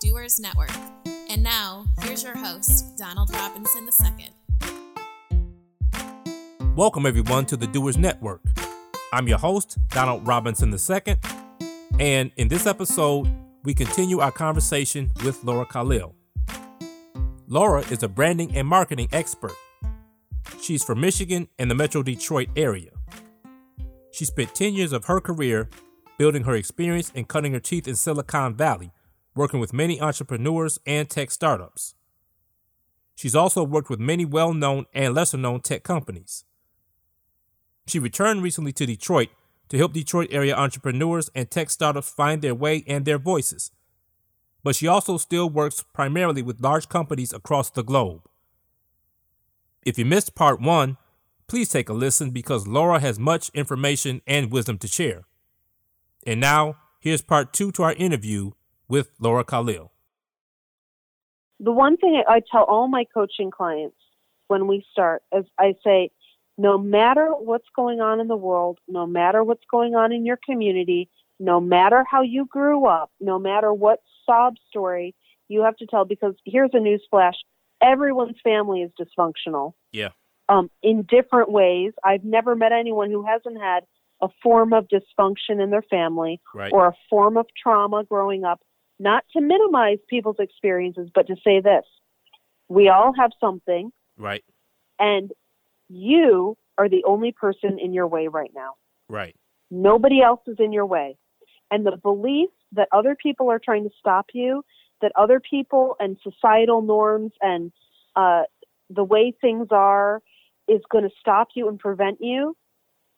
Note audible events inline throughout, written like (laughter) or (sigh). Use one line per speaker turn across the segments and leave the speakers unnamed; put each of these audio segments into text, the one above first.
Doers Network. And now, here's your host, Donald Robinson II.
Welcome, everyone, to the Doers Network. I'm your host, Donald Robinson II. And in this episode, we continue our conversation with Laura Khalil. Laura is a branding and marketing expert. She's from Michigan and the Metro Detroit area. She spent 10 years of her career building her experience and cutting her teeth in Silicon Valley, working with many entrepreneurs and tech startups. She's also worked with many well known and lesser known tech companies. She returned recently to Detroit to help Detroit area entrepreneurs and tech startups find their way and their voices. But she also still works primarily with large companies across the globe. If you missed part one, please take a listen because Laura has much information and wisdom to share. And now, here's part two to our interview with Laura Khalil.
The one thing I tell all my coaching clients when we start is I say, no matter what's going on in the world, no matter what's going on in your community, no matter how you grew up, no matter what sob story you have to tell, because here's a news flash everyone's family is dysfunctional.
Yeah
um, in different ways. I've never met anyone who hasn't had a form of dysfunction in their family
right.
or a form of trauma growing up. Not to minimize people's experiences, but to say this we all have something.
Right.
And you are the only person in your way right now.
Right.
Nobody else is in your way. And the belief that other people are trying to stop you, that other people and societal norms and uh, the way things are is going to stop you and prevent you,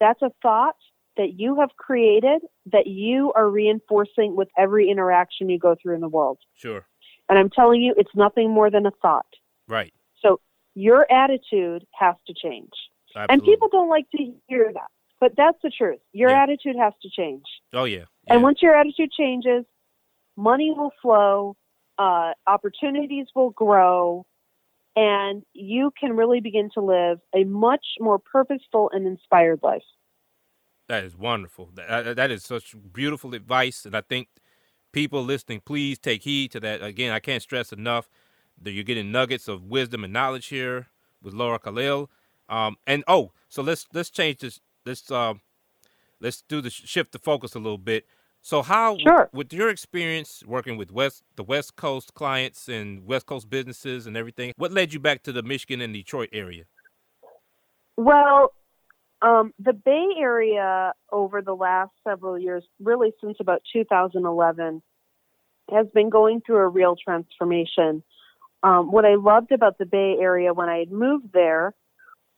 that's a thought that you have created that you are reinforcing with every interaction you go through in the world.
Sure.
And I'm telling you, it's nothing more than a thought.
Right.
So your attitude has to change.
Absolutely.
And people don't like to hear that, but that's the truth. Your
Yeah.
attitude has to change.
Oh, yeah.
And once your attitude changes, money will flow, uh, opportunities will grow, and you can really begin to live a much more purposeful and inspired life.
That is wonderful. That, that is such beautiful advice. And I think people listening, please take heed to that. Again, I can't stress enough that you're getting nuggets of wisdom and knowledge here with Laura Khalil. Um, and oh, so let's let's change this. Let's um, let's do the shift the focus a little bit. So how,
Sure.
with your experience working with West the West Coast clients and West Coast businesses and everything, what led you back to the Michigan and Detroit area?
Well, um, the Bay Area over the last several years, really since about 2011, has been going through a real transformation. Um, what I loved about the Bay Area when I had moved there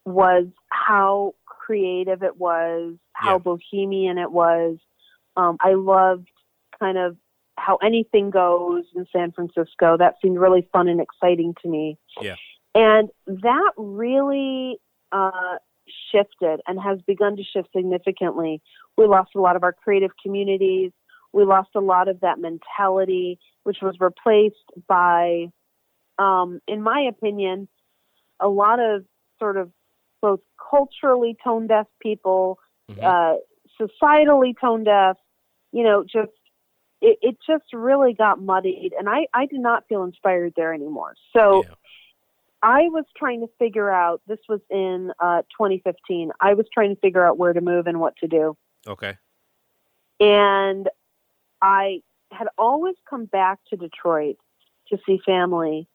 was how creative it was, how
Yeah.
bohemian it was. Um, I loved kind of how anything goes in San Francisco. That seemed really fun and exciting to me.
Yeah.
And that really uh, shifted and has begun to shift significantly. We lost a lot of our creative communities. We lost a lot of that mentality, which was replaced by, um, in my opinion, a lot of sort of both culturally tone deaf people,
Mhm.
uh, societally tone deaf, you know, just it, it just really got muddied and I, I did not feel inspired there anymore. So
yeah.
I was trying to figure out this was in uh, 2015. I was trying to figure out where to move and what to do.
Okay.
And I had always come back to Detroit to see family.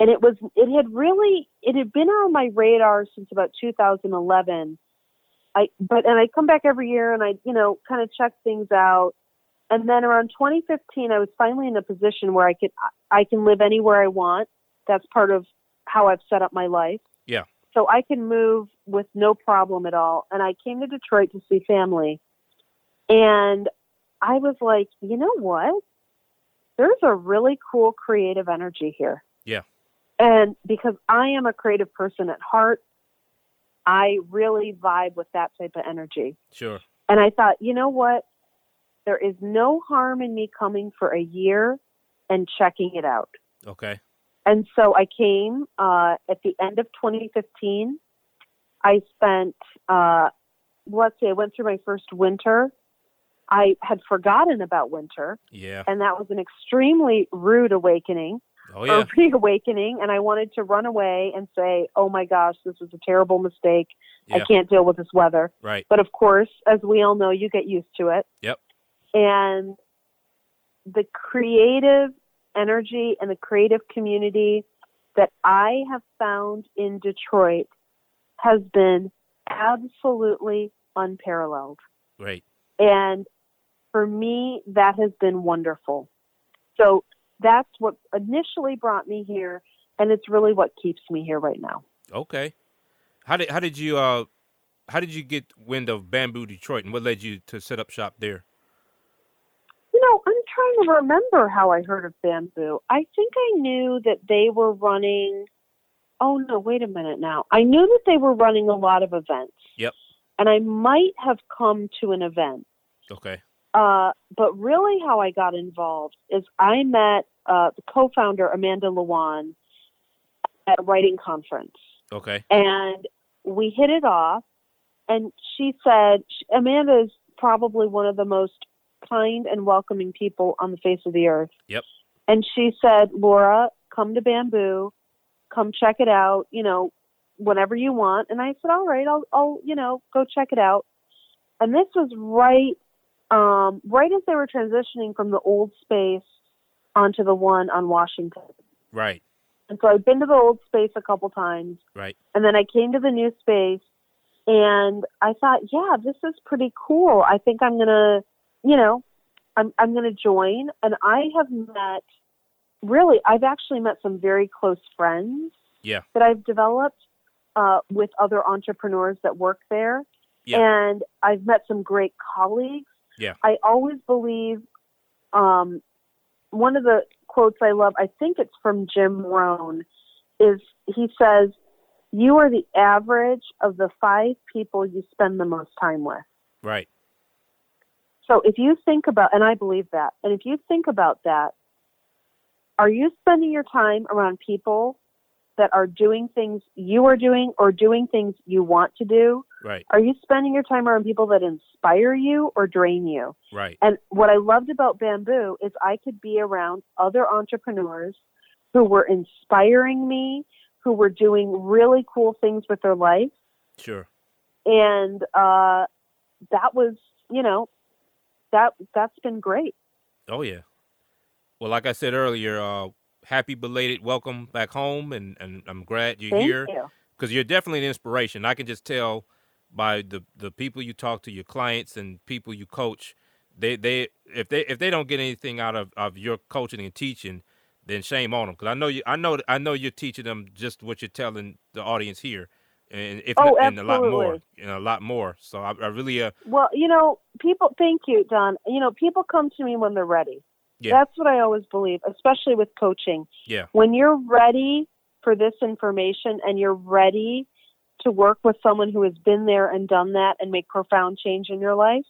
And it was it had really it had been on my radar since about 2011. I but and I come back every year and I you know kind of check things out. And then around 2015 I was finally in a position where I could I can live anywhere I want. That's part of how I've set up my life.
Yeah.
So I can move with no problem at all. And I came to Detroit to see family. And I was like, you know what? There's a really cool creative energy here.
Yeah.
And because I am a creative person at heart, I really vibe with that type of energy.
Sure.
And I thought, you know what? There is no harm in me coming for a year and checking it out.
Okay.
And so I came uh, at the end of 2015. I spent, uh, let's say, I went through my first winter I had forgotten about winter,
Yeah.
and that was an extremely rude awakening
Oh
or
yeah. (laughs)
reawakening. And I wanted to run away and say, "Oh my gosh, this was a terrible mistake. I can't deal with this weather."
Right.
But of course, as we all know, you get used to it.
Yep.
And the creative energy and the creative community that I have found in Detroit has been absolutely unparalleled.
Great.
And for me, that has been wonderful. So that's what initially brought me here, and it's really what keeps me here right now.
Okay. How did how did you uh how did you get wind of Bamboo Detroit and what led you to set up shop there?
You know, I'm trying to remember how I heard of Bamboo. I think I knew that they were running. Oh no, wait a minute now. I knew that they were running a lot of events.
Yep.
And I might have come to an event.
Okay.
Uh, but really, how I got involved is I met uh, the co-founder Amanda Lewan at a writing conference,
Okay.
and we hit it off. And she said Amanda is probably one of the most kind and welcoming people on the face of the earth.
Yep.
And she said, Laura, come to Bamboo, come check it out. You know, whenever you want. And I said, all right, I'll, I'll, you know, go check it out. And this was right, um, right as they were transitioning from the old space onto the one on Washington.
Right.
And so I'd been to the old space a couple times.
Right.
And then I came to the new space and I thought, yeah, this is pretty cool. I think I'm going to, you know, I'm, I'm going to join. And I have met, really, I've actually met some very close friends
Yeah.
that I've developed uh, with other entrepreneurs that work there.
Yeah.
And I've met some great colleagues.
Yeah.
I always believe um, one of the quotes I love, I think it's from Jim Rohn, is he says, You are the average of the five people you spend the most time with.
Right.
So if you think about, and I believe that, and if you think about that, are you spending your time around people that are doing things you are doing or doing things you want to do?
Right.
Are you spending your time around people that inspire you or drain you?
Right.
And what I loved about Bamboo is I could be around other entrepreneurs who were inspiring me, who were doing really cool things with their life.
Sure.
And uh, that was, you know, that that's been great.
Oh yeah. Well, like I said earlier, uh, happy belated welcome back home, and, and I'm glad you're
Thank
here
you.
because you're definitely an inspiration. I can just tell by the the people you talk to, your clients and people you coach. They they if they if they don't get anything out of, of your coaching and teaching, then shame on them. Because I know you I know I know you're teaching them just what you're telling the audience here, and if
Oh,
and a lot more, and a lot more. So I, I really uh
Well, you know, people. Thank you, Don. You know, people come to me when they're ready.
Yeah.
That's what I always believe, especially with coaching.
yeah
When you're ready for this information and you're ready to work with someone who has been there and done that and make profound change in your life,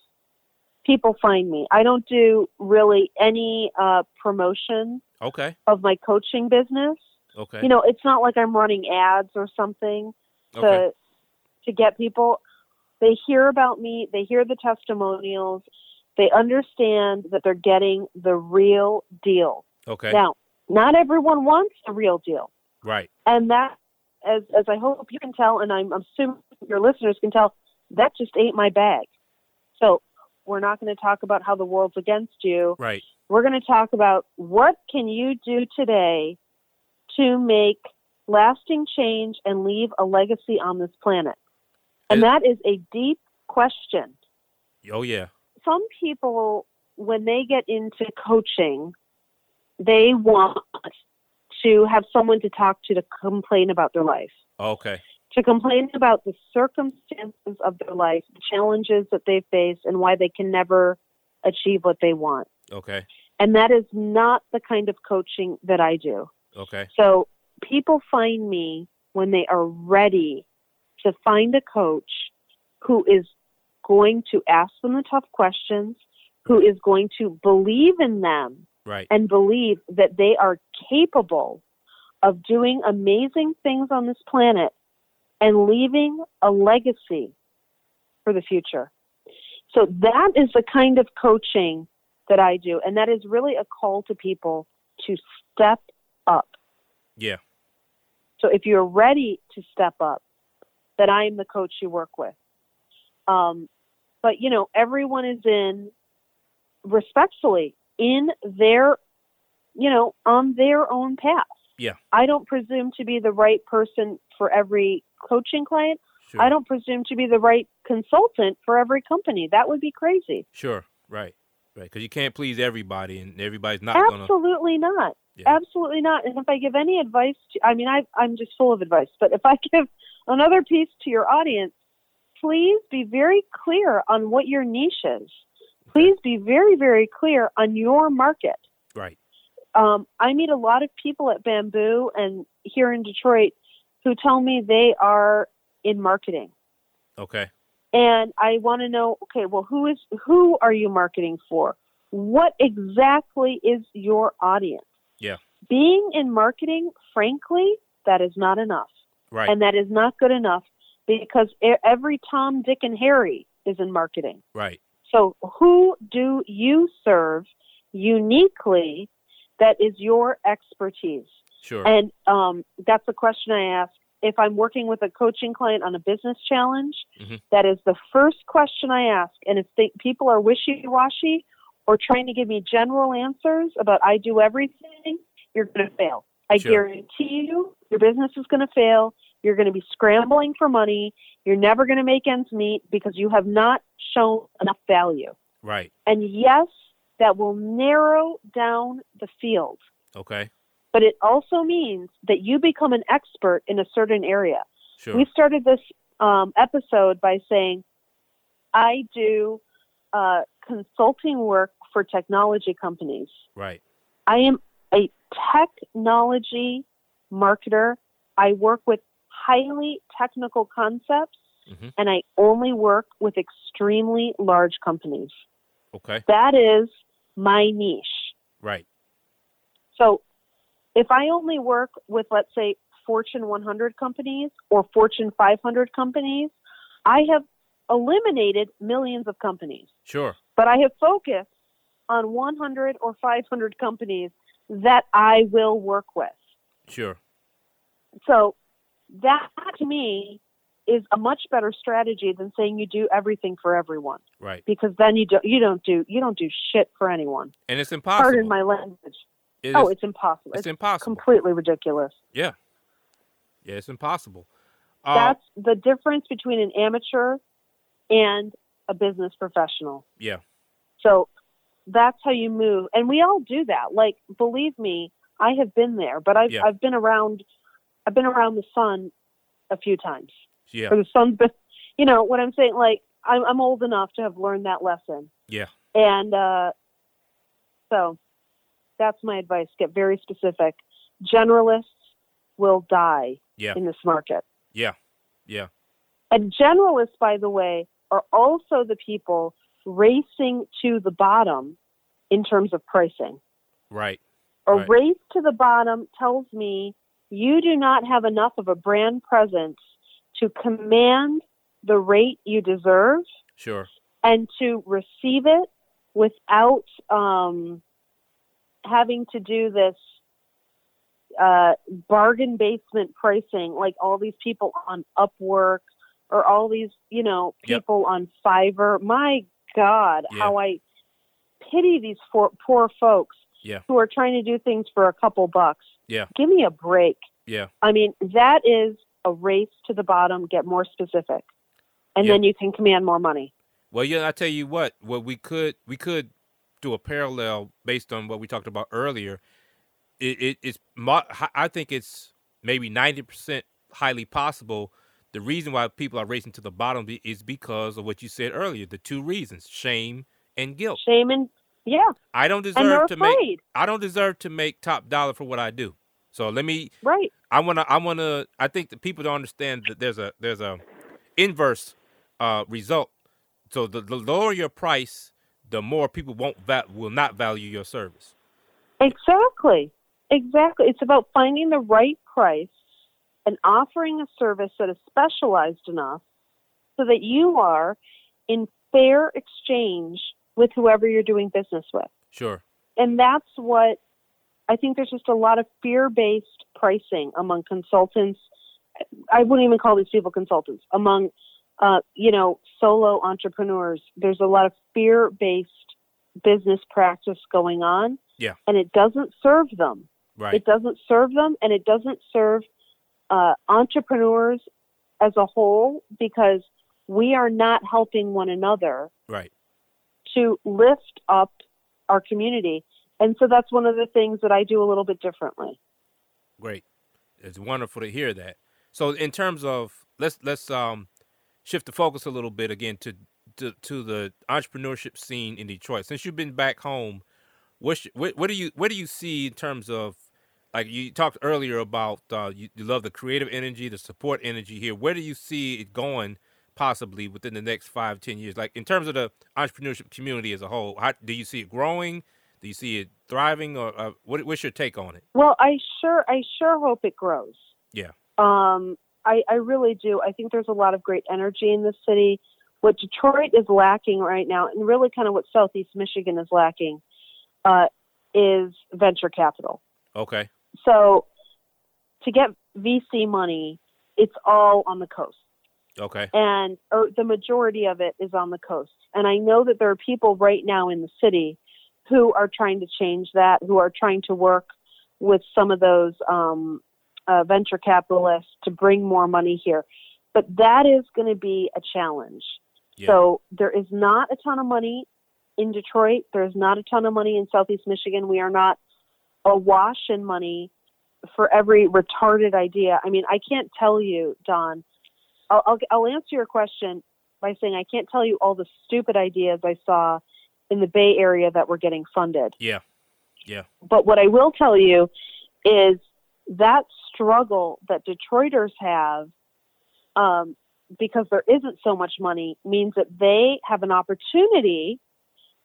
people find me. I don't do really any uh, promotion
okay
of my coaching business.
okay
You know, it's not like I'm running ads or something to
okay
to get people. They hear about me. They hear the testimonials. They understand that they're getting the real deal.
okay
Now, not everyone wants the real deal,
right
and that, as as I hope you can tell, and I'm assuming your listeners can tell, that just ain't my bag. So we're not going to talk about how the world's against you.
right
We're going to talk about what can you do today to make lasting change and leave a legacy on this planet. And that is a deep question.
oh yeah
Some people, when they get into coaching, they want to have someone to talk to to complain about their life, oh,
okay
to complain about the circumstances of their life, the challenges that they face, and why they can never achieve what they want.
okay
And that is not the kind of coaching that I do.
okay
So people find me when they are ready to find a coach who is going to ask them the tough questions, who is going to believe in them
right
and believe that they are capable of doing amazing things on this planet and leaving a legacy for the future. So that is the kind of coaching that I do. And that is really a call to people to step up.
Yeah.
So if you're ready to step up, then I'm the coach you work with. Um, but you know, everyone is in respectfully in their, you know, on their own path.
Yeah.
I don't presume to be the right person for every coaching client.
Sure.
I don't presume to be the right consultant for every company. That would be crazy.
Sure. Right. Right. Because you can't please everybody, and everybody's not gonna.
Absolutely not.
Yeah.
Absolutely not. And if I give any advice to, I mean, I, I'm just full of advice, but if I (laughs) give another piece to your audience, please be very clear on what your niche is. Please be very, very clear on your market.
Right.
Um, I meet a lot of people at Bamboo and here in Detroit who tell me they are in marketing.
Okay.
And I want to know okay well who is who are you marketing for what exactly is your audience
Yeah.
being in marketing frankly that is not enough
Right.
and that is not good enough because every Tom Dick and Harry is in marketing
right.
so who do you serve uniquely that is your expertise
Sure.
and um, that's the question I ask. If I'm working with a coaching client on a business challenge,
Mhm.
that is the first question I ask. And if they, people are wishy washy or trying to give me general answers about I do everything, you're going to fail. I
Sure.
guarantee you, your business is going to fail. You're going to be scrambling for money. You're never going to make ends meet because you have not shown enough value.
right.
And yes, that will narrow down the field
Okay.
But it also means that you become an expert in a certain area.
Sure.
We started this um, episode by saying, I do uh, consulting work for technology companies.
right.
I am a technology marketer. I work with highly technical concepts,
Mhm.
and I only work with extremely large companies.
Okay.
That is my niche.
Right.
So if I only work with, let's say, Fortune 100 companies or Fortune 500 companies, I have eliminated millions of companies.
Sure.
But I have focused on 100 or 500 companies that I will work with.
Sure.
So that to me is a much better strategy than saying you do everything for everyone
Right.
because then you don't you don't do you don't do shit for anyone.
And it's impossible.
Pardon my language.
It
oh,
is-
it's impossible.
it's impossible.
completely ridiculous.
yeah. Yeah, it's impossible. Uh,
That's the difference between an amateur and a business professional.
yeah.
So that's how you move. And we all do that. Like, believe me, I have been there, but I've,
Yeah.
I've been around, I've been around the sun a few times.
Yeah.
Or the sun's been, you know what I'm saying? Like, I'm, I'm old enough to have learned that lesson.
Yeah.
And, uh, so that's my advice. Get very specific. Generalists will die
Yeah.
in this market.
Yeah. Yeah.
And generalists, by the way, are also the people racing to the bottom in terms of pricing.
Right.
A
Right.
race to the bottom tells me you do not have enough of a brand presence to command the rate you deserve
Sure.
and to receive it without um, having to do this uh, bargain basement pricing, like all these people on Upwork or all these, you know,
Yep.
people on Fiverr. My God,
Yeah.
how I pity these poor, poor folks
Yeah.
who are trying to do things for a couple bucks.
Yeah.
Give me a break.
Yeah.
I mean, that is a race to the bottom. Get more specific, and
Yeah.
then you can command more money.
Well, yeah, I tell you what, what we could we could do a parallel based on what we talked about earlier. It, it it's I think it's maybe ninety percent highly possible. The reason why people are racing to the bottom is because of what you said earlier. The two reasons: shame and guilt.
Shame and yeah,
I don't deserve to make. I don't deserve to make top dollar for what I do. So let me
Right.
I wanna I wanna I think that people don't understand that there's a there's a inverse uh result. So the, the lower your price, the more people won't va- will not value your service.
Exactly. Exactly. It's about finding the right price and offering a service that is specialized enough so that you are in fair exchange with whoever you're doing business with.
Sure.
And that's what I think there's just a lot of fear based pricing among consultants. I wouldn't even call these people consultants. Among, uh, you know, solo entrepreneurs, there's a lot of fear based business practice going on.
Yeah.
And it doesn't serve them.
Right.
It doesn't serve them and it doesn't serve uh, entrepreneurs as a whole because we are not helping one another
right.
to lift up our community. And so that's one of the things that I do a little bit differently.
Great. It's wonderful to hear that. So in terms of let's let's um shift the focus a little bit again to to, to the entrepreneurship scene in Detroit. Since you've been back home, what, what what do you what do you see in terms of like you talked earlier about uh, you, you love the creative energy, the support energy here. Where do you see it going possibly within the next five, ten years? Like in terms of the entrepreneurship community as a whole, how, do you see it growing? Do you see it thriving, or uh, what, what's your take on it?
Well, I sure, I sure hope it grows.
Yeah.
Um, I, I really do. I think there's a lot of great energy in the city. What Detroit is lacking right now, and really kind of what Southeast Michigan is lacking, uh, is venture capital.
Okay.
So, to get VC money, it's all on the coast.
Okay.
and or the majority of it is on the coast. And I know that there are people right now in the city who are trying to change that, who are trying to work with some of those um, uh, venture capitalists to bring more money here. But that is going to be a challenge.
Yeah.
So there is not a ton of money in Detroit. There's not a ton of money in Southeast Michigan. We are not awash in money for every retarded idea. I mean, I can't tell you, Don. I'll, I'll, I'll answer your question by saying I can't tell you all the stupid ideas I saw in the Bay Area that were getting funded.
Yeah. Yeah.
But what I will tell you is that struggle that Detroiters have um, because there isn't so much money means that they have an opportunity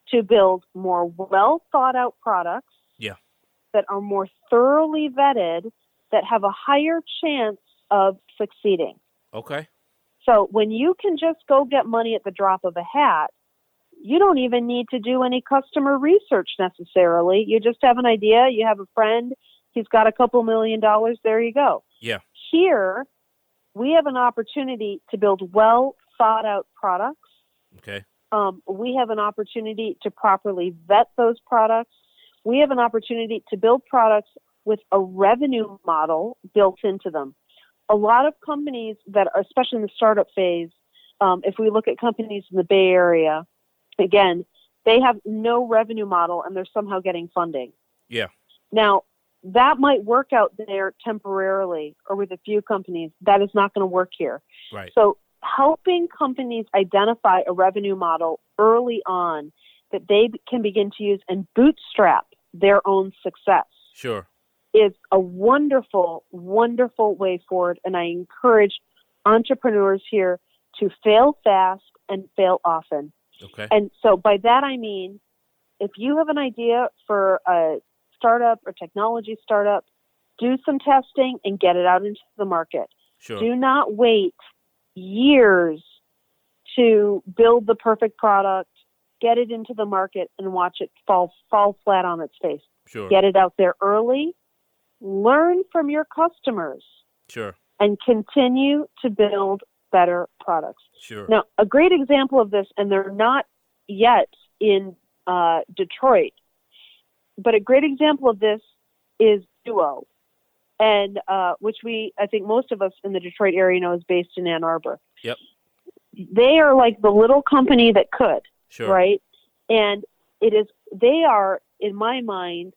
to build more well thought out products
Yeah.
that are more thoroughly vetted that have a higher chance of succeeding.
Okay.
So when you can just go get money at the drop of a hat, you don't even need to do any customer research necessarily. You just have an idea, you have a friend, he's got a couple million dollars, there you go.
Yeah.
Here, we have an opportunity to build well thought out products.
Okay.
Um, we have an opportunity to properly vet those products. We have an opportunity to build products with a revenue model built into them. A lot of companies that are, especially in the startup phase, um, if we look at companies in the Bay Area, again, they have no revenue model and they're somehow getting funding.
Yeah.
Now, that might work out there temporarily or with a few companies. That is not going to work here.
Right.
So, helping companies identify a revenue model early on that they can begin to use and bootstrap their own success
Sure.
is a wonderful, wonderful way forward. And I encourage entrepreneurs here to fail fast and fail often.
Okay.
And so by that I mean, if you have an idea for a startup or technology startup, do some testing and get it out into the market.
Sure.
Do not wait years to build the perfect product, get it into the market, and watch it fall fall flat on its face.
Sure.
Get it out there early, learn from your customers,
Sure.
and continue to build better products.
Sure.
Now, a great example of this, and they're not yet in uh, Detroit, but a great example of this is Duo, and uh, which we, I think, most of us in the Detroit area know is based in Ann Arbor.
Yep.
They are like the little company that could,
Sure.
right? And it is they are, in my mind,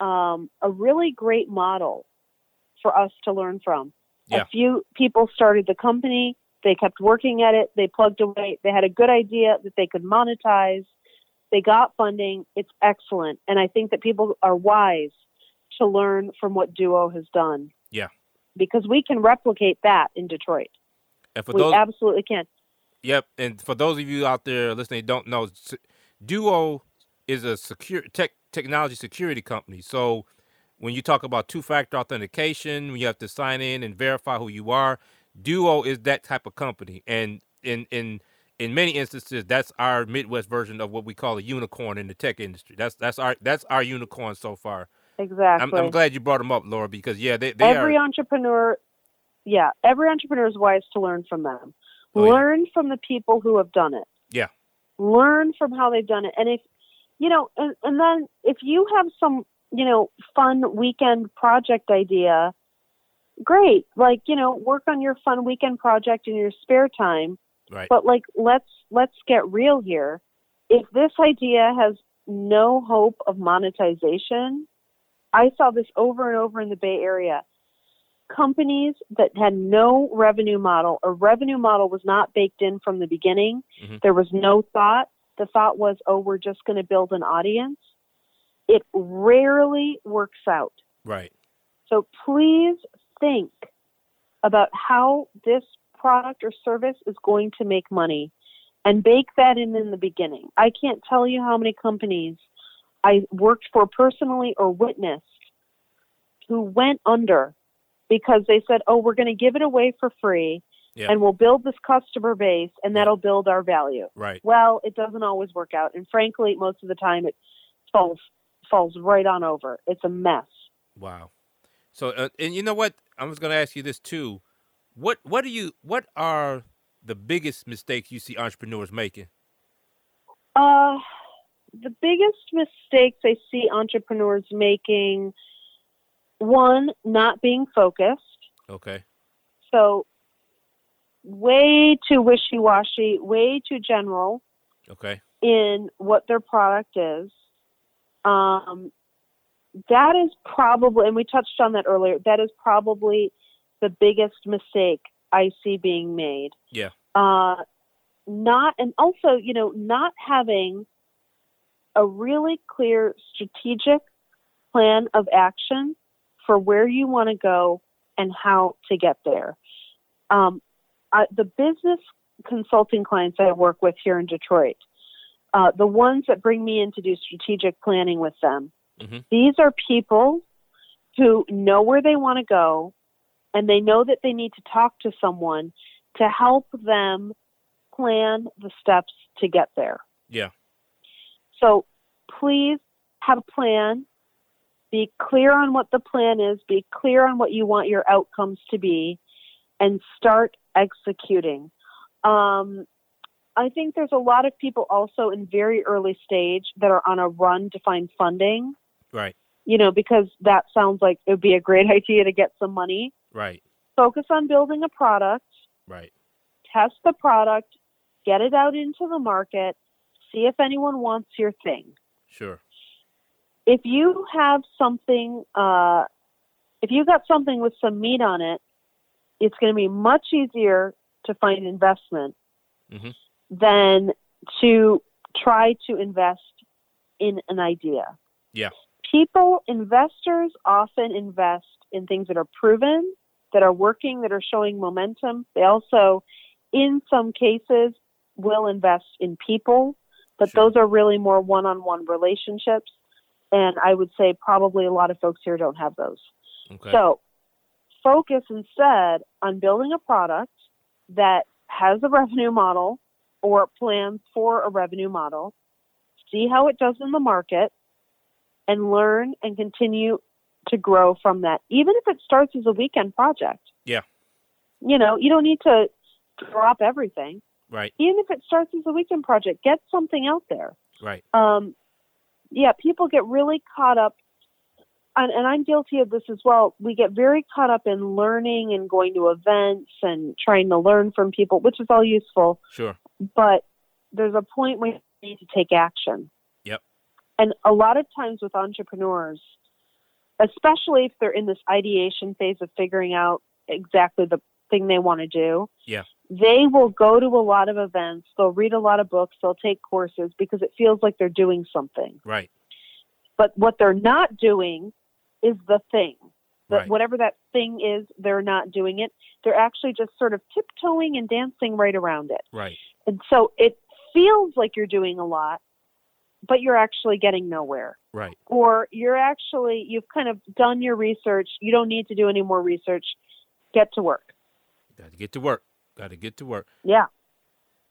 um, a really great model for us to learn from.
Yeah.
A few people started the company. They kept working at it. They plugged away. They had a good idea that they could monetize. They got funding. It's excellent. And I think that people are wise to learn from what Duo has done.
Yeah.
Because we can replicate that in Detroit.
And for
we
those,
absolutely can.
yep. And for those of you out there listening, don't know, Duo is a secure tech technology security company. So when you talk about two-factor authentication, when you have to sign in and verify who you are, Duo is that type of company. And in in in many instances, that's our Midwest version of what we call a unicorn in the tech industry. That's that's our that's our unicorn so far.
Exactly.
I'm, I'm glad you brought them up, Laura, because yeah, they, they
every
are.
entrepreneur, yeah, every entrepreneur is wise to learn from them.
Oh, yeah.
learn from the people who have done it.
Yeah.
Learn from how they've done it, and if you know, and, and then if you have some, you know, fun weekend project idea, great. Like you know, work on your fun weekend project in your spare time.
Right.
But like, let's let's get real here. If this idea has no hope of monetization, I saw this over and over in the Bay Area. Companies that had no revenue model, or revenue model was not baked in from the beginning.
Mhm.
There was no thought. The thought was, oh, we're just going to build an audience. It rarely works out.
Right.
So please think about how this product or service is going to make money and bake that in in the beginning. I can't tell you how many companies I worked for personally or witnessed who went under because they said, "Oh, we're going to give it away for free
Yeah.
and we'll build this customer base and that'll build our value."
Right.
Well, it doesn't always work out, and frankly, most of the time it falls falls right on over. It's a mess.
Wow. So, uh, and you know what? I was going to ask you this too. What What do you What are the biggest mistakes you see entrepreneurs making?
Uh, the biggest mistakes I see entrepreneurs making one, not being focused.
Okay.
So, way too wishy washy, way too general
Okay.
in what their product is. Um, that is probably, and we touched on that earlier, that is probably the biggest mistake I see being made.
Yeah.
Uh, not, and also, you know, not having a really clear strategic plan of action for where you want to go and how to get there. Um, I, the business consulting clients I work with here in Detroit, uh, the ones that bring me in to do strategic planning with them,
Mhm.
these are people who know where they want to go and they know that they need to talk to someone to help them plan the steps to get there.
Yeah.
So please have a plan. Be clear on what the plan is. Be clear on what you want your outcomes to be and start executing. Um, I think there's a lot of people also in very early stage that are on a run to find funding,
Right.
you know, because that sounds like it would be a great (laughs) idea to get some money.
Right.
Focus on building a product,
Right.
test the product, get it out into the market, see if anyone wants your thing.
Sure.
if you have something, uh, if you got something with some meat on it, it's going to be much easier to find investment
Mhm.
than to try to invest in an idea.
Yeah.
People, investors often invest in things that are proven, that are working, that are showing momentum. They also, in some cases, will invest in people, but
Sure.
those are really more one on one relationships. And I would say probably a lot of folks here don't have those.
Okay.
So focus instead on building a product that has a revenue model or plans for a revenue model. See how it does in the market and learn and continue to grow from that, even if it starts as a weekend project.
Yeah.
You know, you don't need to drop everything.
right.
Even if it starts as a weekend project, get something out there
Right.
um, yeah, people get really caught up, and, and I'm guilty of this as well. We get very caught up in learning and going to events and trying to learn from people, which is all useful.
Sure.
But there's a point where you need to take action.
Yep.
And a lot of times with entrepreneurs, especially if they're in this ideation phase of figuring out exactly the thing they want to do,
Yeah.
they will go to a lot of events, they'll read a lot of books, they'll take courses because it feels like they're doing something.
Right.
But what they're not doing is the thing. That
Right.
whatever that thing is, they're not doing it. They're actually just sort of tiptoeing and dancing right around it.
Right.
And so it feels like you're doing a lot, but you're actually getting nowhere.
Right.
Or you're actually, you've kind of done your research. You don't need to do any more research. Get to work.
Got to get to work. Got to get to work.
Yeah.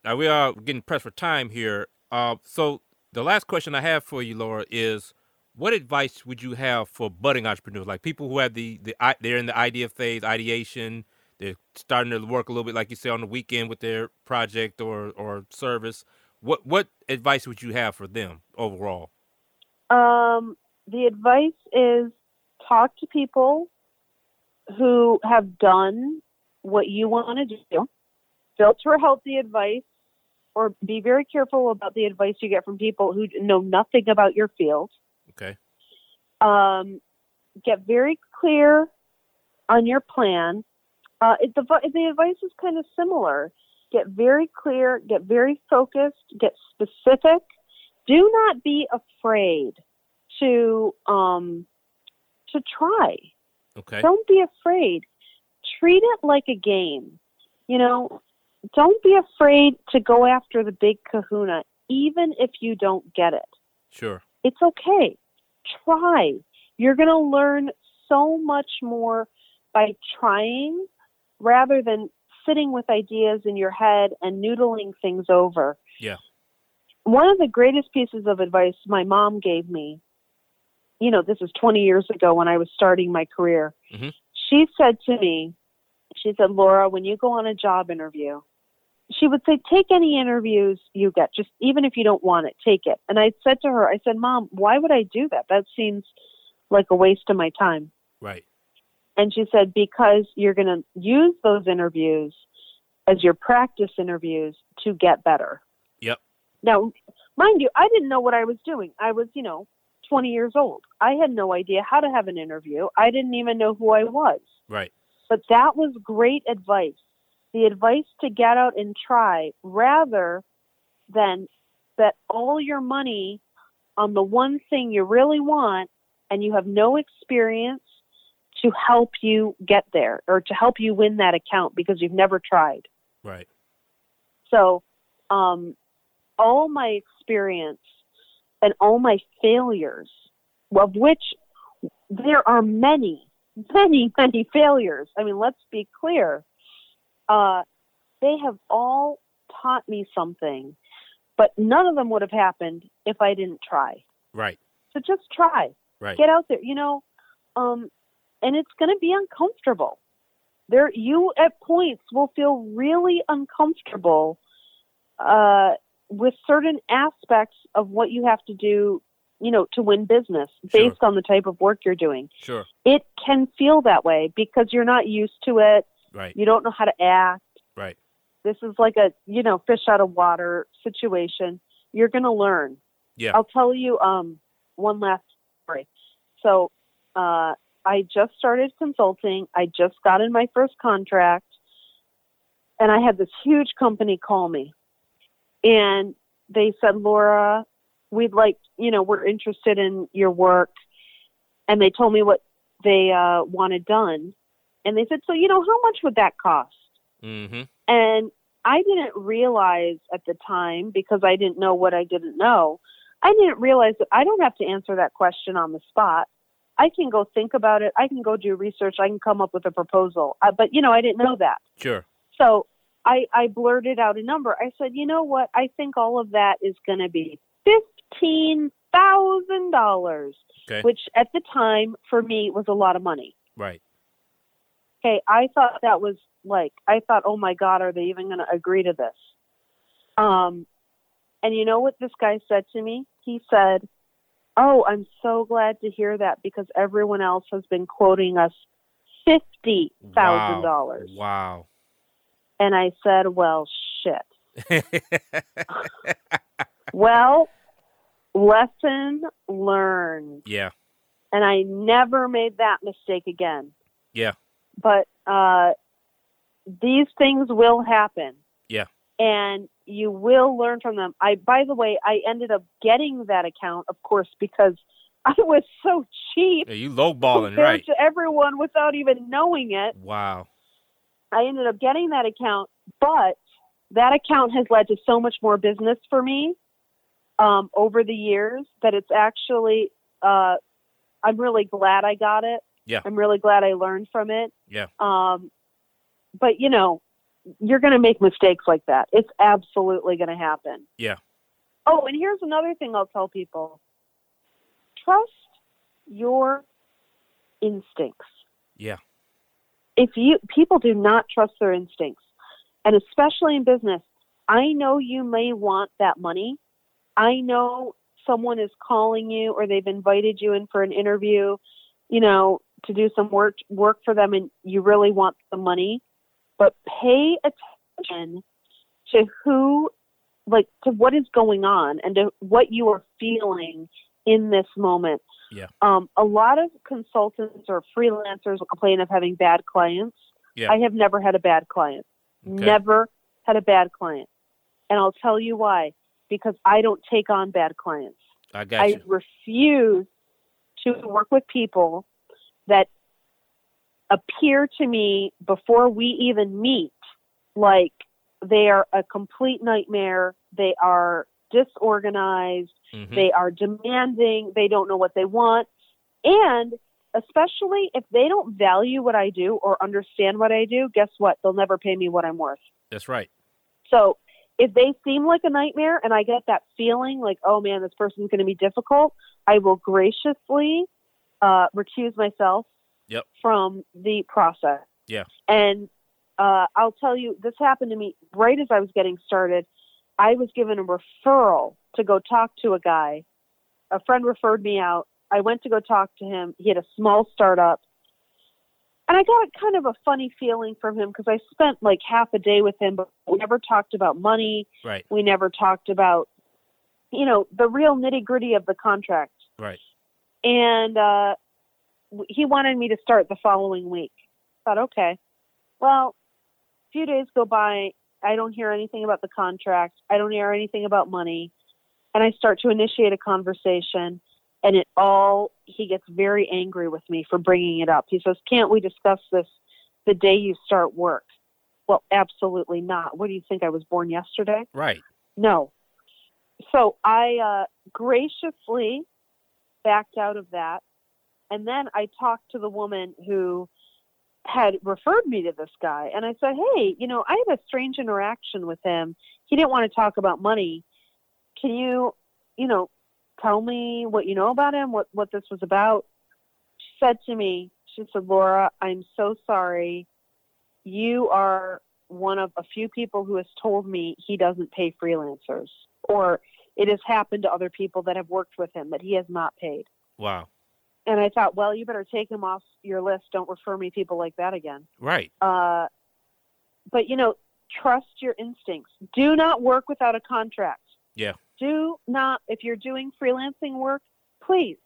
Now we are getting pressed for time here. Uh, so the last question I have for you, Laura, is what advice would you have for budding entrepreneurs, like people who have the the they're in the idea phase, ideation, they're starting to work a little bit, like you say, on the weekend with their project or or service. What what advice would you have for them overall?
Um, the advice is talk to people who have done what you want to do. Filter out the advice or be very careful about the advice you get from people who know nothing about your field.
Okay.
Um, get very clear on your plan. Uh, it, the, the advice is kind of similar. Get very clear, get very focused, get specific. Do not be afraid to um, to try.
Okay.
Don't be afraid. Treat it like a game. You know, don't be afraid to go after the big kahuna, even if you don't get it.
Sure.
It's okay. Try. You're going to learn so much more by trying rather than sitting with ideas in your head and noodling things over.
Yeah.
One of the greatest pieces of advice my mom gave me, you know, this is 20 years ago when I was starting my career.
Mm-hmm.
She said to me, she said, Laura, when you go on a job interview, she would say, take any interviews you get, just even if you don't want it, take it. And I said to her, I said, Mom, why would I do that? That seems like a waste of my time.
Right.
And she said, because you're going to use those interviews as your practice interviews to get better.
Yep.
Now, mind you, I didn't know what I was doing. I was, you know, 20 years old. I had no idea how to have an interview. I didn't even know who I was.
Right.
But that was great advice the advice to get out and try rather than bet all your money on the one thing you really want and you have no experience to help you get there or to help you win that account because you've never tried.
Right.
So, um, all my experience and all my failures, of which there are many, many, many failures. I mean, let's be clear uh, they have all taught me something, but none of them would have happened if I didn't try.
Right.
So just try.
Right.
Get out there, you know, um, and it's going to be uncomfortable. There, you at points will feel really uncomfortable uh, with certain aspects of what you have to do, you know, to win business based
Sure.
on the type of work you're doing.
Sure.
It can feel that way because you're not used to it.
Right.
You don't know how to act.
Right.
This is like a, you know, fish out of water situation. You're going to learn.
Yeah.
I'll tell you um, one last story. So uh, I just started consulting. I just got in my first contract, and I had this huge company call me, and they said, Laura, we'd like, you know, we're interested in your work, and they told me what they uh, wanted done, and they said, so you know, how much would that cost?
Mm-hmm.
And I didn't realize at the time because I didn't know what I didn't know. I didn't realize that I don't have to answer that question on the spot. I can go think about it. I can go do research. I can come up with a proposal. Uh, but you know, I didn't know that.
Sure.
So I, I blurted out a number. I said, you know what? I think all of that is going to be fifteen thousand dollars,
Okay.
which at the time for me was a lot of money.
Right.
Okay, I thought that was like I thought, oh my God, are they even going to agree to this? Um, and you know what this guy said to me? He said, "Oh, I'm so glad to hear that because everyone else has been quoting us fifty thousand dollars."
Wow.
And I said, "Well, shit. (laughs) Well, lesson learned."
yeah.
and I never made that mistake again.
Yeah.
But uh, these things will happen.
Yeah.
And you will learn from them. I, by the way, I ended up getting that account, of course, because (laughs) I was so cheap
Yeah, you lowballing, right?
to everyone without even knowing it.
Wow.
I ended up getting that account, but that account has led to so much more business for me um, over the years that it's actually, uh, I'm really glad I got it.
Yeah.
I'm really glad I learned from it.
Yeah.
Um, but you know, you're going to make mistakes like that. It's absolutely going to happen.
Yeah.
Oh, and here's another thing I'll tell people trust your instincts.
Yeah.
If you people do not trust their instincts, and especially in business, I know you may want that money. I know someone is calling you or they've invited you in for an interview, you know, to do some work work for them and you really want the money, but pay attention to who like to what is going on and to what you are feeling in this moment.
Yeah.
Um, a lot of consultants or freelancers will complain of having bad clients.
Yeah.
I have never had a bad client.
Okay.
Never had a bad client. And I'll tell you why. Because I don't take on bad clients.
I got
I
you.
refuse to work with people that appear to me before we even meet like they are a complete nightmare. They are disorganized.
Mhm.
They are demanding. They don't know what they want. And especially if they don't value what I do or understand what I do, guess what? They'll never pay me what I'm worth.
That's right.
So if they seem like a nightmare and I get that feeling like, oh man, this person's going to be difficult, I will graciously uh, recuse myself
Yep.
from the process.
Yeah.
And uh, I'll tell you, this happened to me right as I was getting started. I was given a referral to go talk to a guy. A friend referred me out. I went to go talk to him. He had a small startup. And I got kind of a funny feeling from him because I spent like half a day with him, but we never talked about money.
Right.
We never talked about, you know, the real nitty gritty of the contract.
Right.
And uh, he wanted me to start the following week. I thought, okay. Well, a few days go by. I don't hear anything about the contract. I don't hear anything about money. And I start to initiate a conversation. And it all, he gets very angry with me for bringing it up. He says, Can't we discuss this the day you start work? Well, absolutely not. What do you think? I was born yesterday?
Right.
No. So I uh, graciously backed out of that. And then I talked to the woman who had referred me to this guy. And I said, Hey, you know, I had a strange interaction with him. He didn't want to talk about money. Can you, you know, tell me what you know about him, what, what this was about? She said to me, She said, Laura, I'm so sorry. You are one of a few people who has told me he doesn't pay freelancers, or it has happened to other people that have worked with him that he has not paid.
Wow.
And I thought, well, you better take him off your list. Don't refer me people like that again.
Right.
Uh, but you know, trust your instincts. Do not work without a contract.
Yeah.
Do not, if you're doing freelancing work, please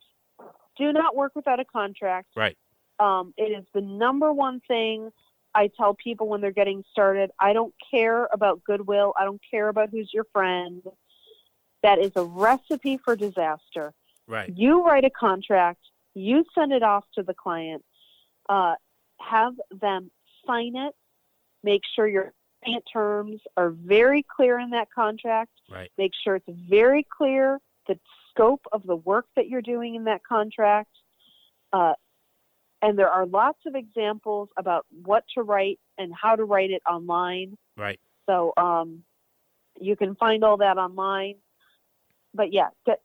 do not work without a contract.
Right.
Um, it is the number one thing I tell people when they're getting started. I don't care about goodwill. I don't care about who's your friend. That is a recipe for disaster.
Right.
You write a contract, you send it off to the client, uh, have them sign it, make sure your client terms are very clear in that contract,
Right.
make sure it's very clear the scope of the work that you're doing in that contract. Uh, and there are lots of examples about what to write and how to write it online.
Right.
So um, you can find all that online. But yeah, that,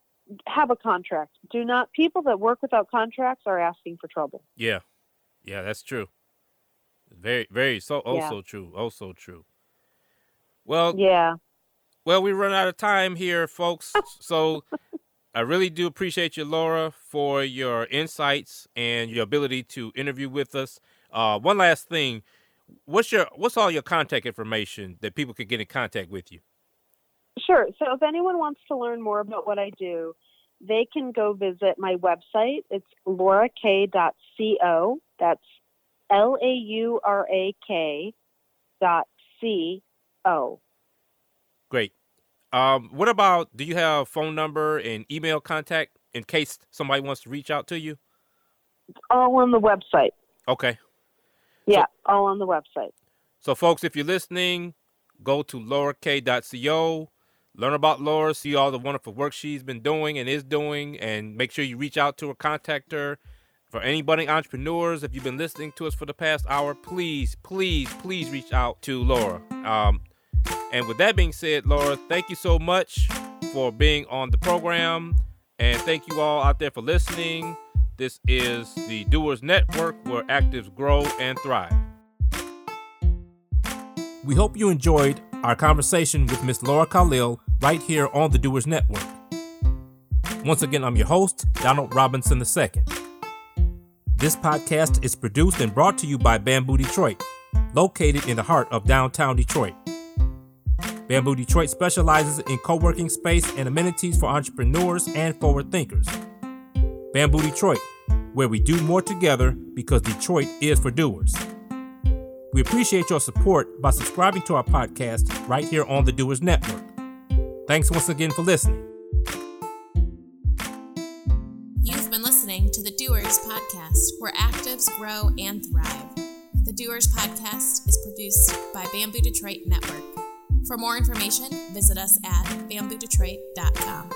have a contract. Do not people that work without contracts are asking for trouble.
Yeah. Yeah, that's true. Very, very so
Yeah.
also true. Also true. Well,
Yeah.
well, we run out of time here, folks. (laughs) so I really do appreciate you, Laura, for your insights and your ability to interview with us. Uh, one last thing, what's your what's all your contact information that people could get in contact with you?
Sure. So if anyone wants to learn more about what I do, they can go visit my website. It's laurak.co. That's L A U R A K dot C O.
Great. Um, what about do you have phone number and email contact in case somebody wants to reach out to you?
All on the website.
Okay.
Yeah, all on the website.
So, folks, if you're listening, go to laurak.co, learn about Laura, see all the wonderful work she's been doing and is doing, and make sure you reach out to her, contact her For any budding entrepreneurs, if you've been listening to us for the past hour, please, please, please reach out to Laura. Um, and with that being said, Laura, thank you so much for being on the program. And thank you all out there for listening. This is the Doers Network where actives grow and thrive. We hope you enjoyed our conversation with Miss Laura Khalil right here on the Doers Network. Once again, I'm your host, Donald Robinson II. This podcast is produced and brought to you by Bamboo Detroit, located in the heart of downtown Detroit. Bamboo Detroit specializes in co working space and amenities for entrepreneurs and forward thinkers. Bamboo Detroit, where we do more together because Detroit is for doers. We appreciate your support by subscribing to our podcast right here on the Doers Network. Thanks once again for listening. You've been listening
to the Doers Podcast, where actives grow and thrive. The Doers Podcast is produced by Bamboo Detroit Network. For more information, visit us at bamboodetroit.com.